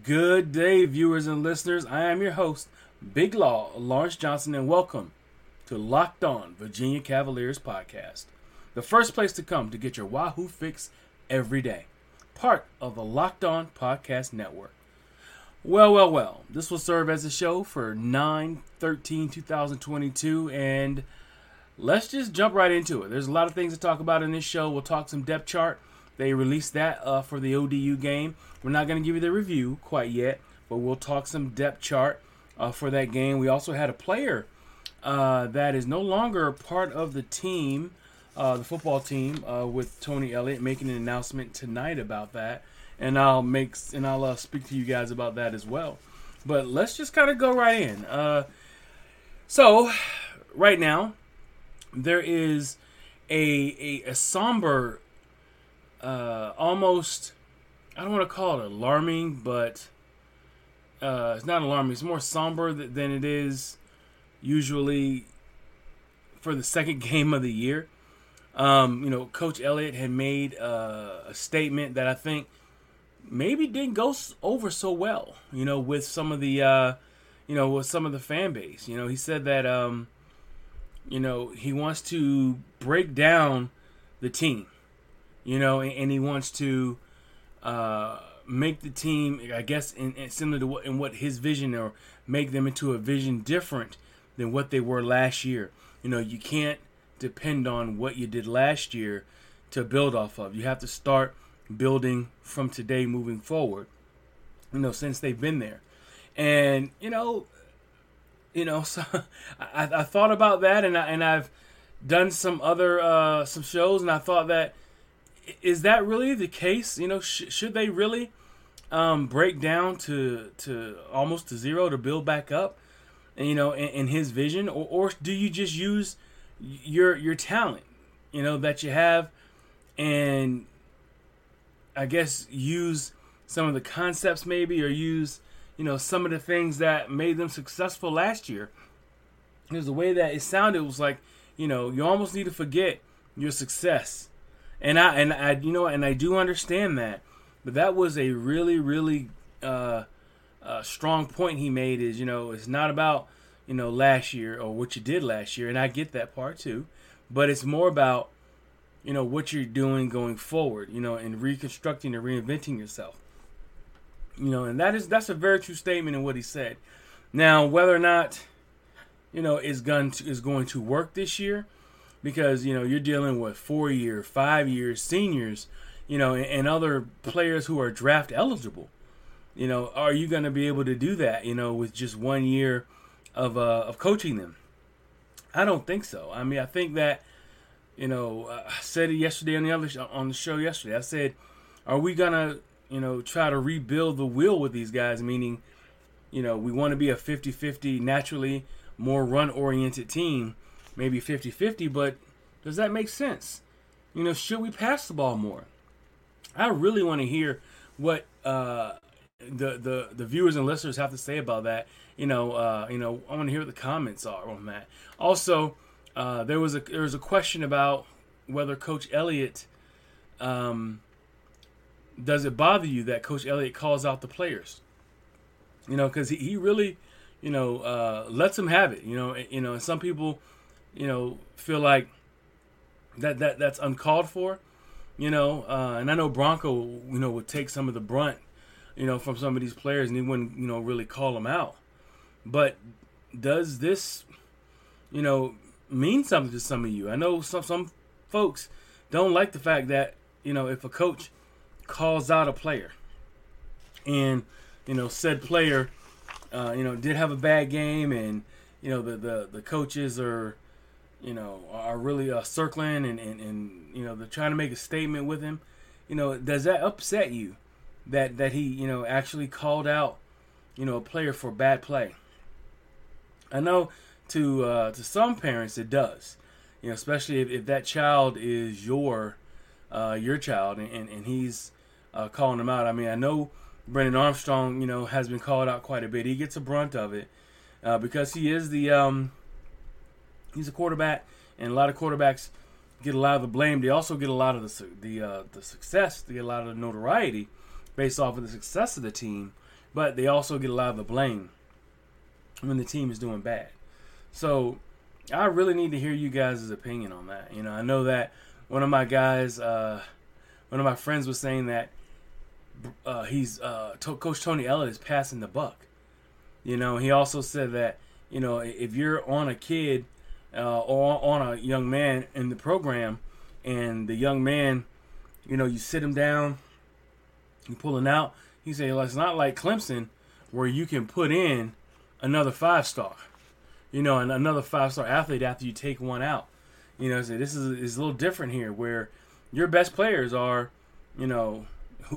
Good day, viewers and listeners. I am your host, Big Law Lawrence Johnson, and welcome to Locked On Virginia Cavaliers podcast, the first place to come to get your Wahoo fix every day, part of the Locked On Podcast Network. Well, well, well, this will serve as a show for 9 13 2022, and let's just jump right into it. There's a lot of things to talk about in this show. We'll talk some depth chart. They released that uh, for the ODU game. We're not going to give you the review quite yet, but we'll talk some depth chart uh, for that game. We also had a player uh, that is no longer part of the team, uh, the football team, uh, with Tony Elliott making an announcement tonight about that, and I'll make and I'll uh, speak to you guys about that as well. But let's just kind of go right in. so, right now, there is a, a, a somber uh, almost I don't want to call it alarming, but uh, it's not alarming. It's more somber than it is usually for the second game of the year. Um, you know, Coach Elliott had made uh, a statement that I think maybe didn't go over so well. You know, with some of the uh, you know with some of the fan base. You know, he said that um, you know he wants to break down the team you know, and, and he wants to uh, make the team, I guess, in, in similar to what in what his vision or make them into a vision different than what they were last year. You know, you can't depend on what you did last year to build off of. You have to start building from today moving forward. You know, since they've been there, and you know, you know, so I, I thought about that, and I, and I've done some other uh, some shows, and I thought that is that really the case? You know, sh- should they really um, break down to to almost to zero to build back up? You know, in, in his vision, or, or do you just use your your talent, you know, that you have, and I guess use some of the concepts maybe, or use you know some of the things that made them successful last year. Because the way that it sounded was like, you know, you almost need to forget your success and I and I you know and I do understand that, but that was a really really uh, uh, strong point he made. Is you know it's not about you know last year or what you did last year, and I get that part too, but it's more about you know what you're doing going forward. You know, and reconstructing and reinventing yourself. You know, and that is that's a very true statement in what he said. Now, whether or not you know is to, is going to work this year because you know you're dealing with four year, five year seniors, you know, and, and other players who are draft eligible. You know, are you going to be able to do that? You know, with just one year of uh, of coaching them? I don't think so. I mean, I think that you know, I said it yesterday on the other on the show yesterday. I said, are we gonna you know try to rebuild the wheel with these guys? Meaning, you know, we want to be a 50-50 naturally more run oriented team maybe 50 50, but does that make sense? You know, should we pass the ball more? I really want to hear what uh, the, the the viewers and listeners have to say about that. You know, uh, you know, I want to hear what the comments are on that. Also, uh, there was a there was a question about whether Coach Elliott um, does it bother you that Coach Elliott calls out the players? You know, because he, he really, you know, uh, lets them have it. You know, you know, and some people you know, feel like that that that's uncalled for, you know. Uh, and I know Bronco, you know, would take some of the brunt, you know, from some of these players, and he wouldn't, you know, really call them out. But does this, you know, mean something to some of you? I know some some folks don't like the fact that you know if a coach calls out a player, and you know said player, uh, you know, did have a bad game, and you know the the the coaches are you know, are really uh, circling and, and, and, you know, they're trying to make a statement with him, you know, does that upset you that, that he, you know, actually called out, you know, a player for bad play? I know to, uh, to some parents it does, you know, especially if, if that child is your, uh, your child and, and, and he's uh, calling them out. I mean, I know Brennan Armstrong, you know, has been called out quite a bit. He gets a brunt of it uh, because he is the, um, he's a quarterback, and a lot of quarterbacks get a lot of the blame. They also get a lot of the the uh, the success. They get a lot of the notoriety based off of the success of the team but they also get a lot of the blame when the team is doing bad. So I really need to hear you guys' opinion on that. You know, I know that one of my guys, uh, one of my friends was saying that uh, he's uh, Coach Tony Elliott is passing the buck. You know, he also said that you know if you're on a kid uh, or on a young man in the program, and the young man, you know, you sit him down, you pull him out. He said, well, it's not like Clemson where you can put in another five star, you know, and another five star athlete after you take one out. You know, so this is, is a little different here where your best players are, you know,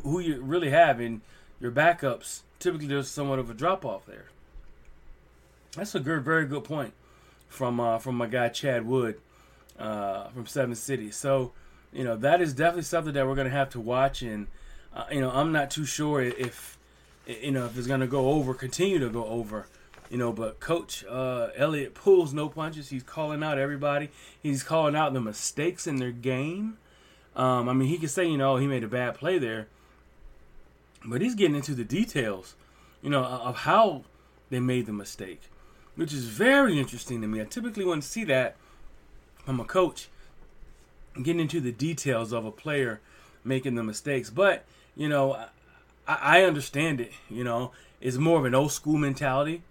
who you really have, and your backups typically there's somewhat of a drop off there. That's a good, very good point from uh, from my guy Chad Wood uh, from Seven Cities. So, you know, that is definitely something that we're to have to watch. And, uh, you know, I'm not too sure if, you know, if it's to go over, continue to go over. You know, but Coach uh, Elliott pulls no punches. He's calling out everybody. He's calling out the mistakes in their game. Um, I mean, he can say, you know, he made a bad play there, but he's getting into the details, you know, of how they made the mistake, which is very interesting to me. I typically wouldn't see that I'm a coach, getting into the details of a player making the mistakes. But you know, I, I understand it. You know, it's more of an old school mentality,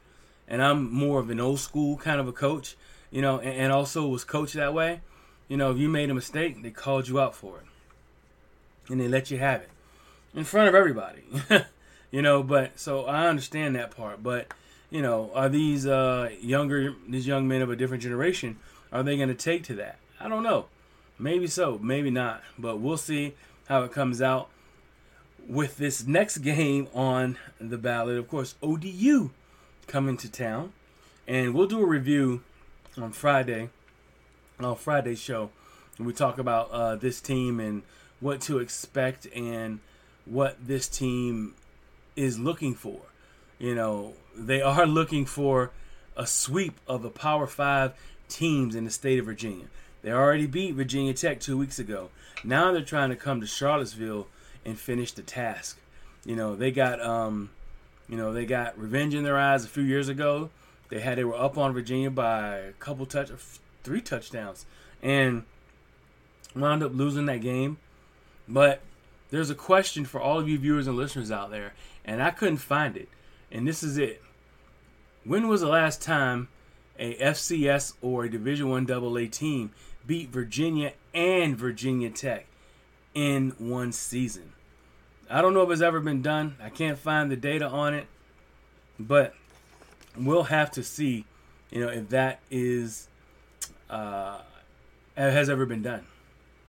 and I'm more of an old school kind of a coach. You know, and, and also was coached that way. You know, if you made a mistake, they called you out for it, and they let you have it in front of everybody. you know, but so I understand that part. But you know, are these uh, younger, these young men of a different generation? are they going to take to that? I don't know. Maybe so, maybe not. But we'll see how it comes out with this next game on the ballot. Of course, ODU coming to town. And we'll do a review on Friday, on Friday's show. We talk about uh, this team and what to expect and what this team is looking for. You know, they are looking for a sweep of the Power Five teams in the state of Virginia. They already beat Virginia Tech two weeks ago. Now they're trying to come to Charlottesville and finish the task. You know, they got um, you know, they got revenge in their eyes a few years ago. They had they were up on Virginia by a couple touch three touchdowns and wound up losing that game. But there's a question for all of you viewers and listeners out there, and I couldn't find it. And this is it. When was the last time a FCS or a Division One AA team beat Virginia and Virginia Tech in one season. I don't know if it's ever been done. I can't find the data on it, but we'll have to see, you know, if that is uh, has ever been done.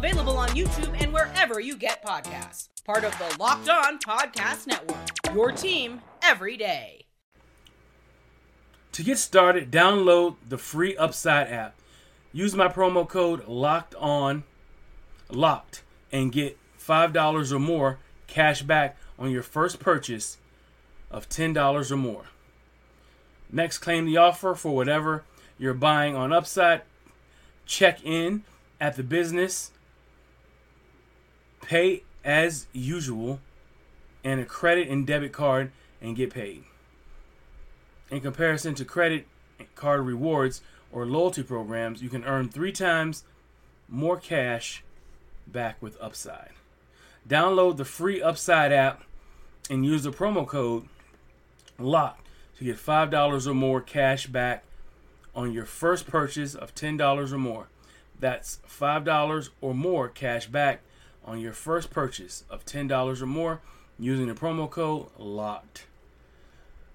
Available on YouTube and wherever you get podcasts. Part of the Locked On Podcast Network. Your team every day. To get started, download the free Upside app. Use my promo code locked on locked and get $5 or more cash back on your first purchase of $10 or more. Next, claim the offer for whatever you're buying on Upside. Check in at the business, pay as usual, and a credit and debit card and get paid in comparison to credit card rewards or loyalty programs, you can earn three times more cash back with Upside. Download the free Upside app and use the promo code LOCK to get $5 or more cash back on your first purchase of $10 or more. That's $5 or more cash back on your first purchase of $10 or more using the promo code LOCKED.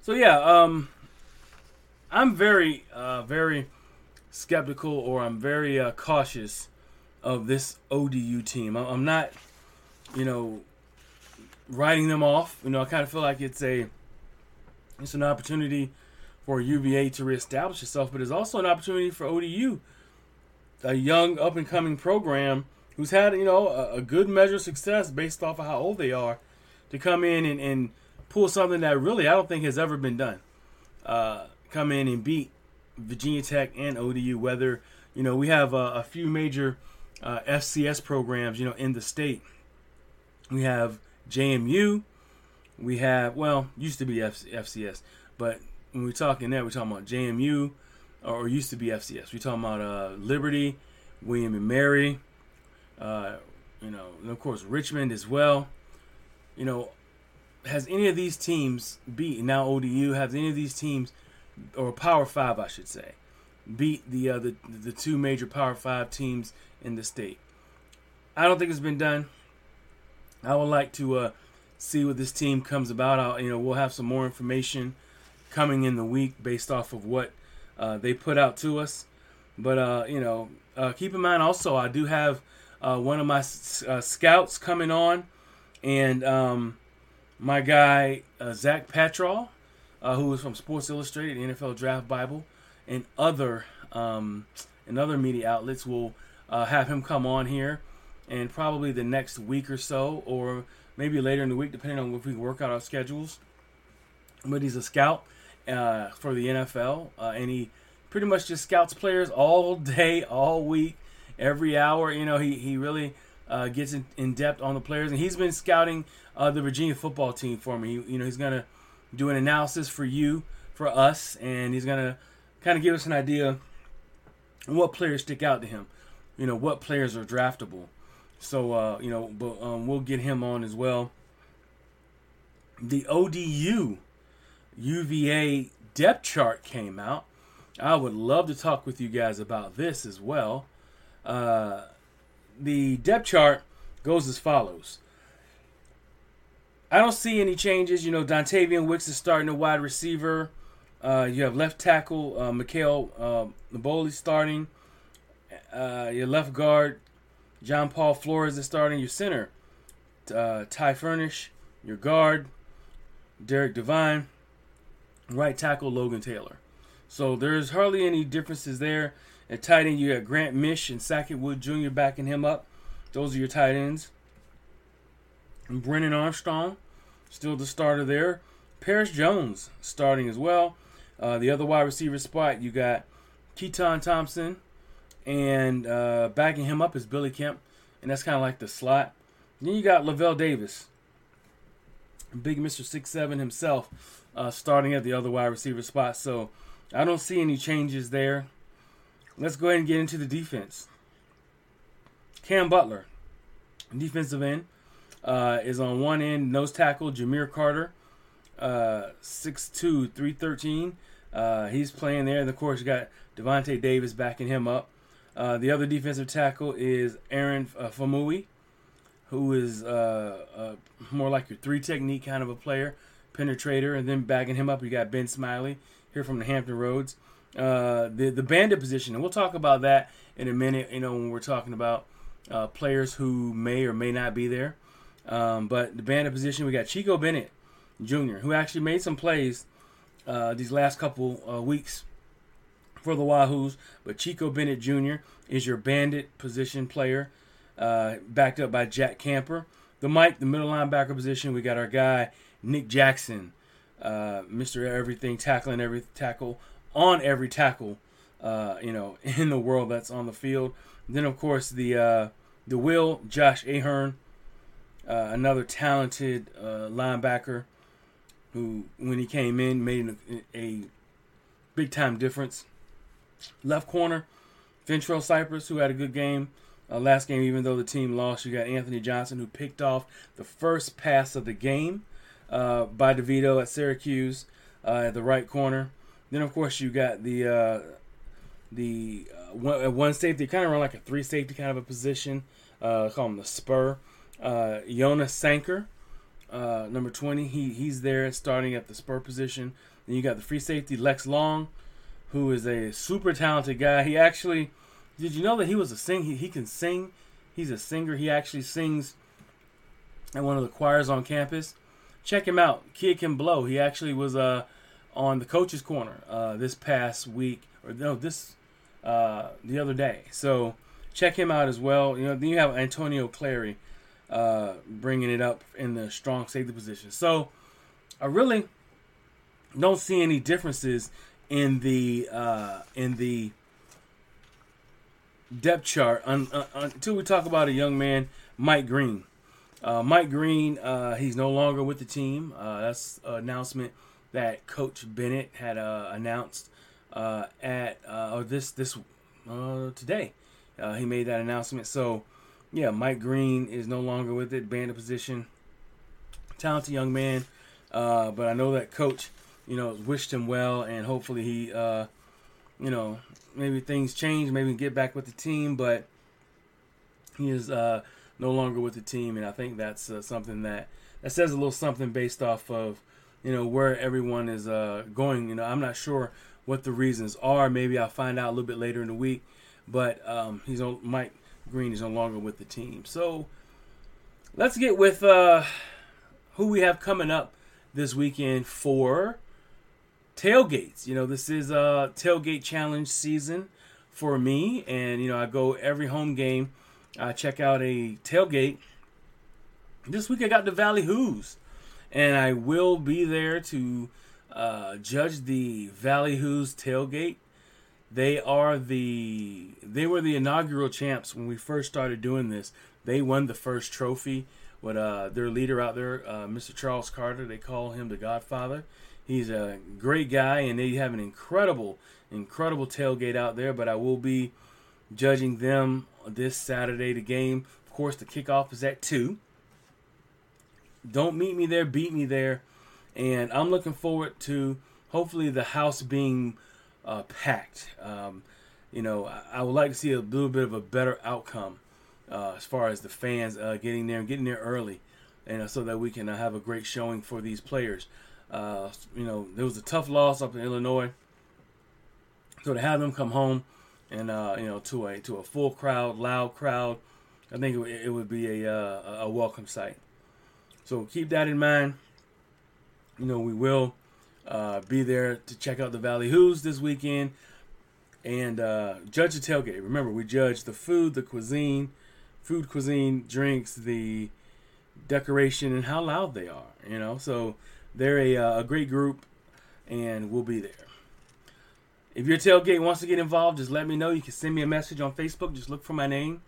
So yeah, um I'm very, uh, very skeptical or I'm very uh, cautious of this ODU team. I'm not, you know, writing them off. You know, I kind of feel like it's a It's an opportunity for UVA to reestablish itself, but it's also an opportunity for ODU, a young up and coming program who's had you know a, a, good measure of success based off of how old they are, to come in and, and pull something that really I don't think has ever been done. Uh, come in and beat Virginia Tech and ODU. Whether you know we have a, a few major uh, FCS programs, you know, in the state. We have JMU. We have well, used to be F- FCS, but when we're talking there, we're talking about JMU, or used to be FCS. We're talking about uh, Liberty, William and Mary, uh, you know, and of course Richmond as well. You know, has any of these teams beat now ODU? Has any of these teams, or Power Five, I should say, beat the uh, the the two major Power Five teams in the state? I don't think it's been done. I would like to uh, see what this team comes about. I'll, you know, we'll have some more information coming in the week based off of what uh, they put out to us. But uh, you know, uh, keep in mind also, I do have uh, one of my uh, scouts coming on, and um, my guy uh, Zach Patrol, who is from Sports Illustrated, NFL Draft Bible, and other um, and other media outlets will have him come on here, and probably the next week or so, or maybe later in the week, depending on if we can work out our schedules. But he's a scout uh, for the NFL, uh, and he pretty much just scouts players all day, all week, every hour. You know, he he really uh, gets in, in, depth on the players, and he's been scouting uh, the Virginia football team for me. He, you know, he's gonna do an analysis for you, for us, and he's gonna kind of give us an idea what players stick out to him. You know, what players are draftable. So uh, you know, but um, we'll get him on as well. The ODU UVA depth chart came out. I would love to talk with you guys about this as well. Uh, the depth chart goes as follows. I don't see any changes. You know, Dontayvion Wicks is starting a wide receiver. Uh, you have left tackle uh, Mikhail uh, Naboli starting. Uh, your left guard John Paul Flores is starting. Your center uh, Ty Furnish. Your guard Derek Devine. Right tackle Logan Taylor. So there's hardly any differences there. At tight end, you got Grant Misch and Sackett Wood Jr. backing him up. Those are your tight ends. And Brennan Armstrong, still the starter there. Paris Jones starting as well. Uh, the other wide receiver spot, you got Keytaon Thompson, and uh, backing him up is Billy Kemp, and that's kind of like the slot. Then you got Lavel Davis, big Mister Six Seven himself, uh, starting at the other wide receiver spot. So I don't see any changes there. Let's go ahead and get into the defense. Cam Butler, defensive end, uh, is on one end. Nose tackle Jahmeer Carter, uh, 6'2", 313. Uh, he's playing there. And of course, you got Devontae Davis backing him up. Uh, the other defensive tackle is Aaron uh, Faumui, who is uh, uh, more like your three technique kind of a player penetrator, and then backing him up, you got Ben Smiley here from the Hampton Roads. Uh, the the bandit position, and we'll talk about that in a minute. You know, when we're talking about uh, players who may or may not be there. Um, but the bandit position, we got Chico Bennett Jr., who actually made some plays uh, these last couple uh, weeks for the Wahoos. But Chico Bennett Jr. is your bandit position player, uh, backed up by Jack Camper. The Mike, the middle linebacker position, we got our guy Nick Jackson, Mr. Everything, tackling every tackle on every tackle, uh, you know, in the world that's on the field. then of course the uh, the Will Josh Ahern, uh, another talented uh, linebacker, who when he came in made a, a big time difference. Left corner, Fentrell Cypress, who had a good game. Uh, last game, even though the team lost, you got Anthony Johnson, who picked off the first pass of the game uh, by DeVito at Syracuse uh, at the right corner. Then of course you got the uh, the uh, one, one safety, kind of run like a three safety kind of a position. Uh, call him the spur. Uh, Jonas Sanker, uh, number twenty. He he's there starting at the spur position. Then you got the free safety Lex Long, who is a super talented guy. He actually did you know that he was a sing? He, he can sing. He's a singer. He actually sings at one of the choirs on campus check him out. Kid can blow. He actually was uh, on the coach's corner uh, this past week, or no, this uh, the other day. So check him out as well. You know, then you have Antonio Clary uh, bringing it up in the strong safety position. So I really don't see any differences in the uh, in the depth chart un, un, until we talk about a young man, Mike Green. Uh, Mike Green, uh, he's no longer with the team. Uh, that's an announcement that Coach Bennett had uh, announced uh, at uh, or this this today. he made that announcement. So, yeah, Mike Green is no longer with it. The position. Talented young man, but I know that Coach, you know, wished him well, and hopefully he, you know, maybe things change, maybe get back with the team, but he is uh, no longer with the team, and I think that's uh, something that that says a little something based off of you know where everyone is uh, going. You know, I'm not sure what the reasons are. Maybe I'll find out a little bit later in the week, but um, he's on Mike Green is no longer with the team. So let's get with uh, who we have coming up this weekend for tailgates. You know, this is a tailgate challenge season for me, and you know, I go every home game. I check out a tailgate. This week I got the Valley Hoos, and I will be there to uh, judge the Valley Hoos tailgate. They are the they were the inaugural champs when we first started doing this. They won the first trophy with uh, their leader out there, uh, Mr. Charles Carter. They call him the Godfather. He's a great guy, and they have an incredible, incredible tailgate out there. But I will be judging them this Saturday. The game, of course, the kickoff is at two. Don't meet me there, beat me there, and I'm looking forward to hopefully the house being uh, packed. Um, you know, I, I, would like to see a little bit of a better outcome uh, as far as the fans uh, getting there and getting there early, and so that we can uh, have a great showing for these players. Uh, you know, there was a tough loss up in Illinois. So to have them come home and uh, you know to a to a full crowd, loud crowd, I think it, it would be a a welcome sight. So keep that in mind. You know, we will uh, be there to check out the Valley Hoos this weekend and uh, judge the tailgate. Remember, we judge the food, the cuisine, food, cuisine, drinks, the decoration, and how loud they are. You know, so they're a, uh, a great group, and we'll be there. If your tailgate wants to get involved, just let me know. You can send me a message on Facebook. Just look for my name.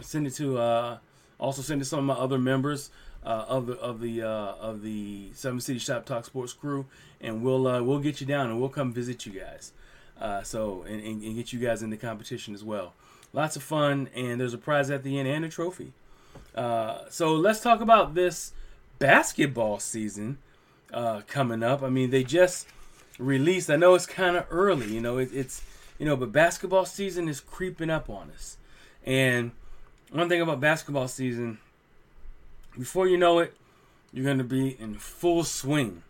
Send it to. Also send to some of my other members uh, of the of the uh, of the Seven City Shop Talk Sports crew, and we'll uh, we'll get you down and we'll come visit you guys. Uh, so and, and, and, get you guys in the competition as well. Lots of fun, and there's a prize at the end and a trophy. Uh, so let's talk about this basketball season uh, coming up. I mean, they just released. I know it's kind of early, you know. It, it's you know, but basketball season is creeping up on us. And one thing about basketball season, before you know it, you're going to be in full swing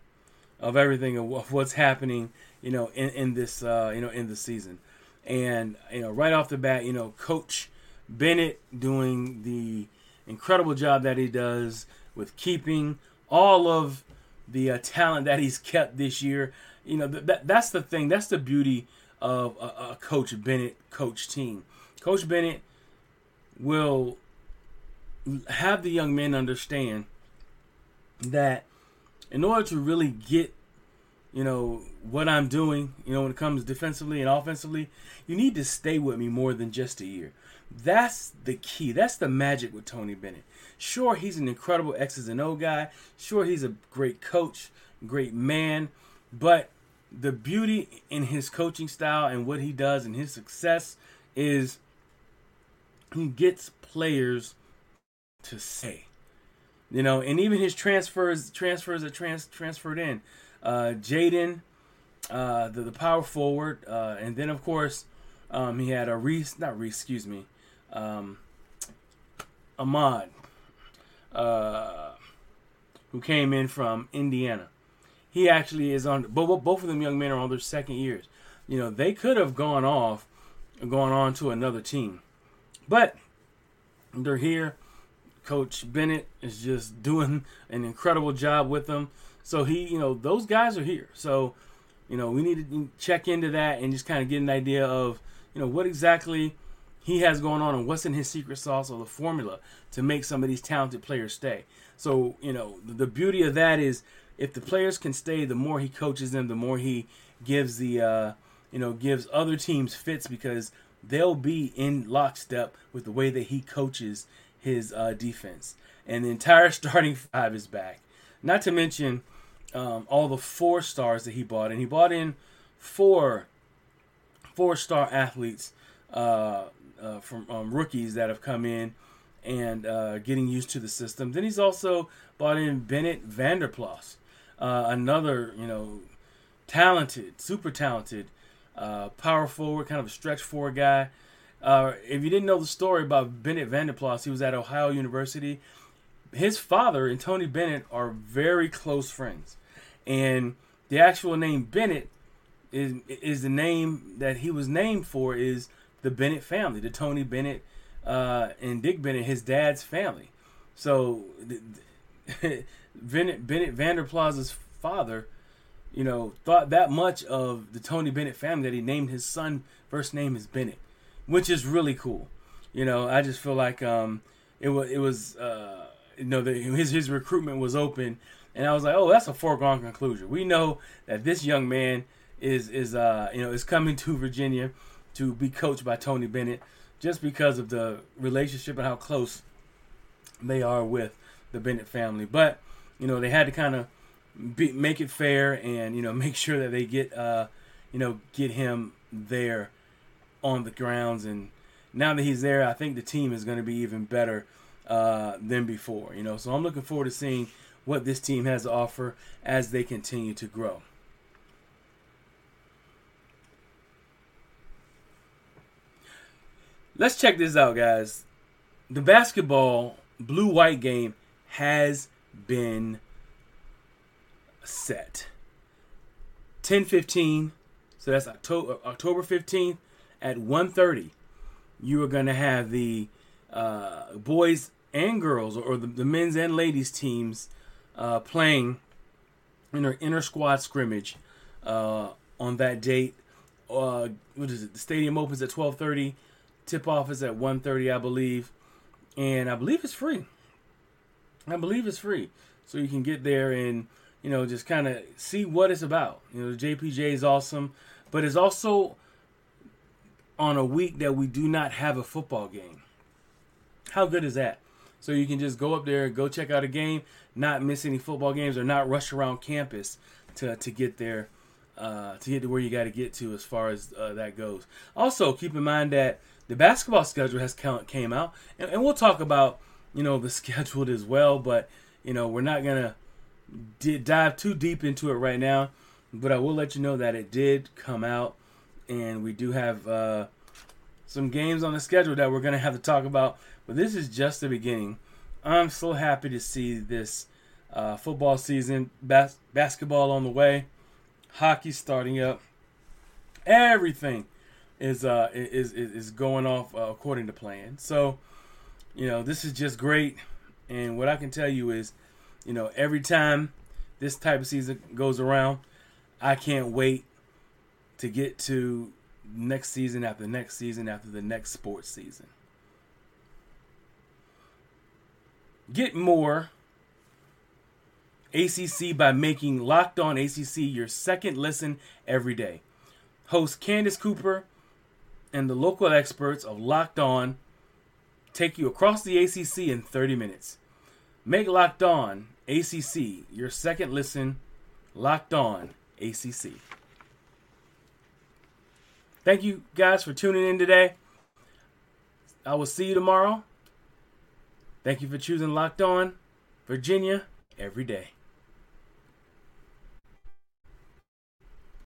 of everything of what's happening, you know, in, in this, uh, you know, in the season. And you know, right off the bat, you know, Coach Bennett doing the incredible job that he does with keeping all of the uh, talent that he's kept this year. You know, that that's the thing. That's the beauty of a, a Coach Bennett coach team. Coach Bennett will have the young men understand that in order to really get you know what I'm doing, you know when it comes defensively and offensively, you need to stay with me more than just a year. That's the key. That's the magic with Tony Bennett. Sure, he's an incredible X's and O guy. Sure, he's a great coach, great man. But the beauty in his coaching style and what he does and his success is he gets players to say. You know, and even his transfers transfers that trans, transferred in. Uh, Jaden, uh, the, the power forward, uh, and then of course um, he had a Reese, not Reese, excuse me, um, Ahmad, uh, who came in from Indiana. He actually is on. Both both of them young men are on their second years. You know they could have gone off, gone on to another team, but they're here. Coach Bennett is just doing an incredible job with them. So he, you know, those guys are here. So, you know, we need to check into that and just kind of get an idea of, you know, what exactly he has going on and what's in his secret sauce or the formula to make some of these talented players stay. So, you know, the beauty of that is if the players can stay, the more he coaches them, the more he gives the, uh, you know, gives other teams fits because they'll be in lockstep with the way that he coaches his uh, defense. And the entire starting five is back. Not to mention um, all the four stars that he bought, and he bought in four four star athletes uh, uh, from um, rookies that have come in and uh, getting used to the system. Then he's also bought in Bennett Vander Plas, uh, another you know talented, super talented uh, power forward, kind of a stretch forward guy. Uh, if you didn't know the story about Bennett Vander Plas, he was at Ohio University. His father and Tony Bennett are very close friends, and the actual name Bennett is is the name that he was named for is the Bennett family, the Tony Bennett uh, and Dick Bennett, his dad's family. So Bennett Bennett Vander Plas's father you know, thought that much of the Tony Bennett family that he named his son first name is Bennett, which is really cool. You know, I just feel like um, it was it was uh, you know the, his his recruitment was open, and I was like, oh, that's a foregone conclusion. We know that this young man is is uh, you know is coming to Virginia to be coached by Tony Bennett just because of the relationship and how close they are with the Bennett family. But you know, they had to kind of be, make it fair and you know make sure that they get uh, you know get him there on the grounds. And now that he's there I think the team is going to be even better uh, than before you know. So I'm looking forward to seeing what this team has to offer as they continue to grow. Let's check this out guys. The basketball blue white game has been set. 10:15, so that's October October 15th at 1:30. You are going to have the uh, boys and girls, or the, the, men's and ladies teams, uh, playing in their inter squad scrimmage uh, on that date. Uh, what is it? The stadium opens at 12:30. Tip off is at 1:30, I believe, and I believe it's free. I believe it's free, so you can get there and you know, just kind of see what it's about. You know, the JPJ is awesome, but it's also on a week that we do not have a football game. How good is that? So you can just go up there, go check out a game, not miss any football games, or not rush around campus to to get there, uh, to get to where you got to get to as far as uh, that goes. Also, keep in mind that the basketball schedule has came out, and, and we'll talk about you know the schedule as well. But you know we're not gonna did dive too deep into it right now, but I will let you know that it did come out, and we do have uh, some games on the schedule that we're gonna have to talk about. But this is just the beginning. I'm so happy to see this uh, football season, bas- basketball on the way, hockey starting up. Everything is uh, is is going off uh, according to plan. So, you know, this is just great. And what I can tell you is you know, every time this type of season goes around, I can't wait to get to next season after next season after the next sports season. Get more ACC by making Locked On ACC your second listen every day. Host Candace Cooper and the local experts of Locked On take you across the ACC in 30 minutes. Make Locked On ACC, your second listen, locked on ACC. Thank you guys for tuning in today. I will see you tomorrow. Thank you for choosing Locked On Virginia every day.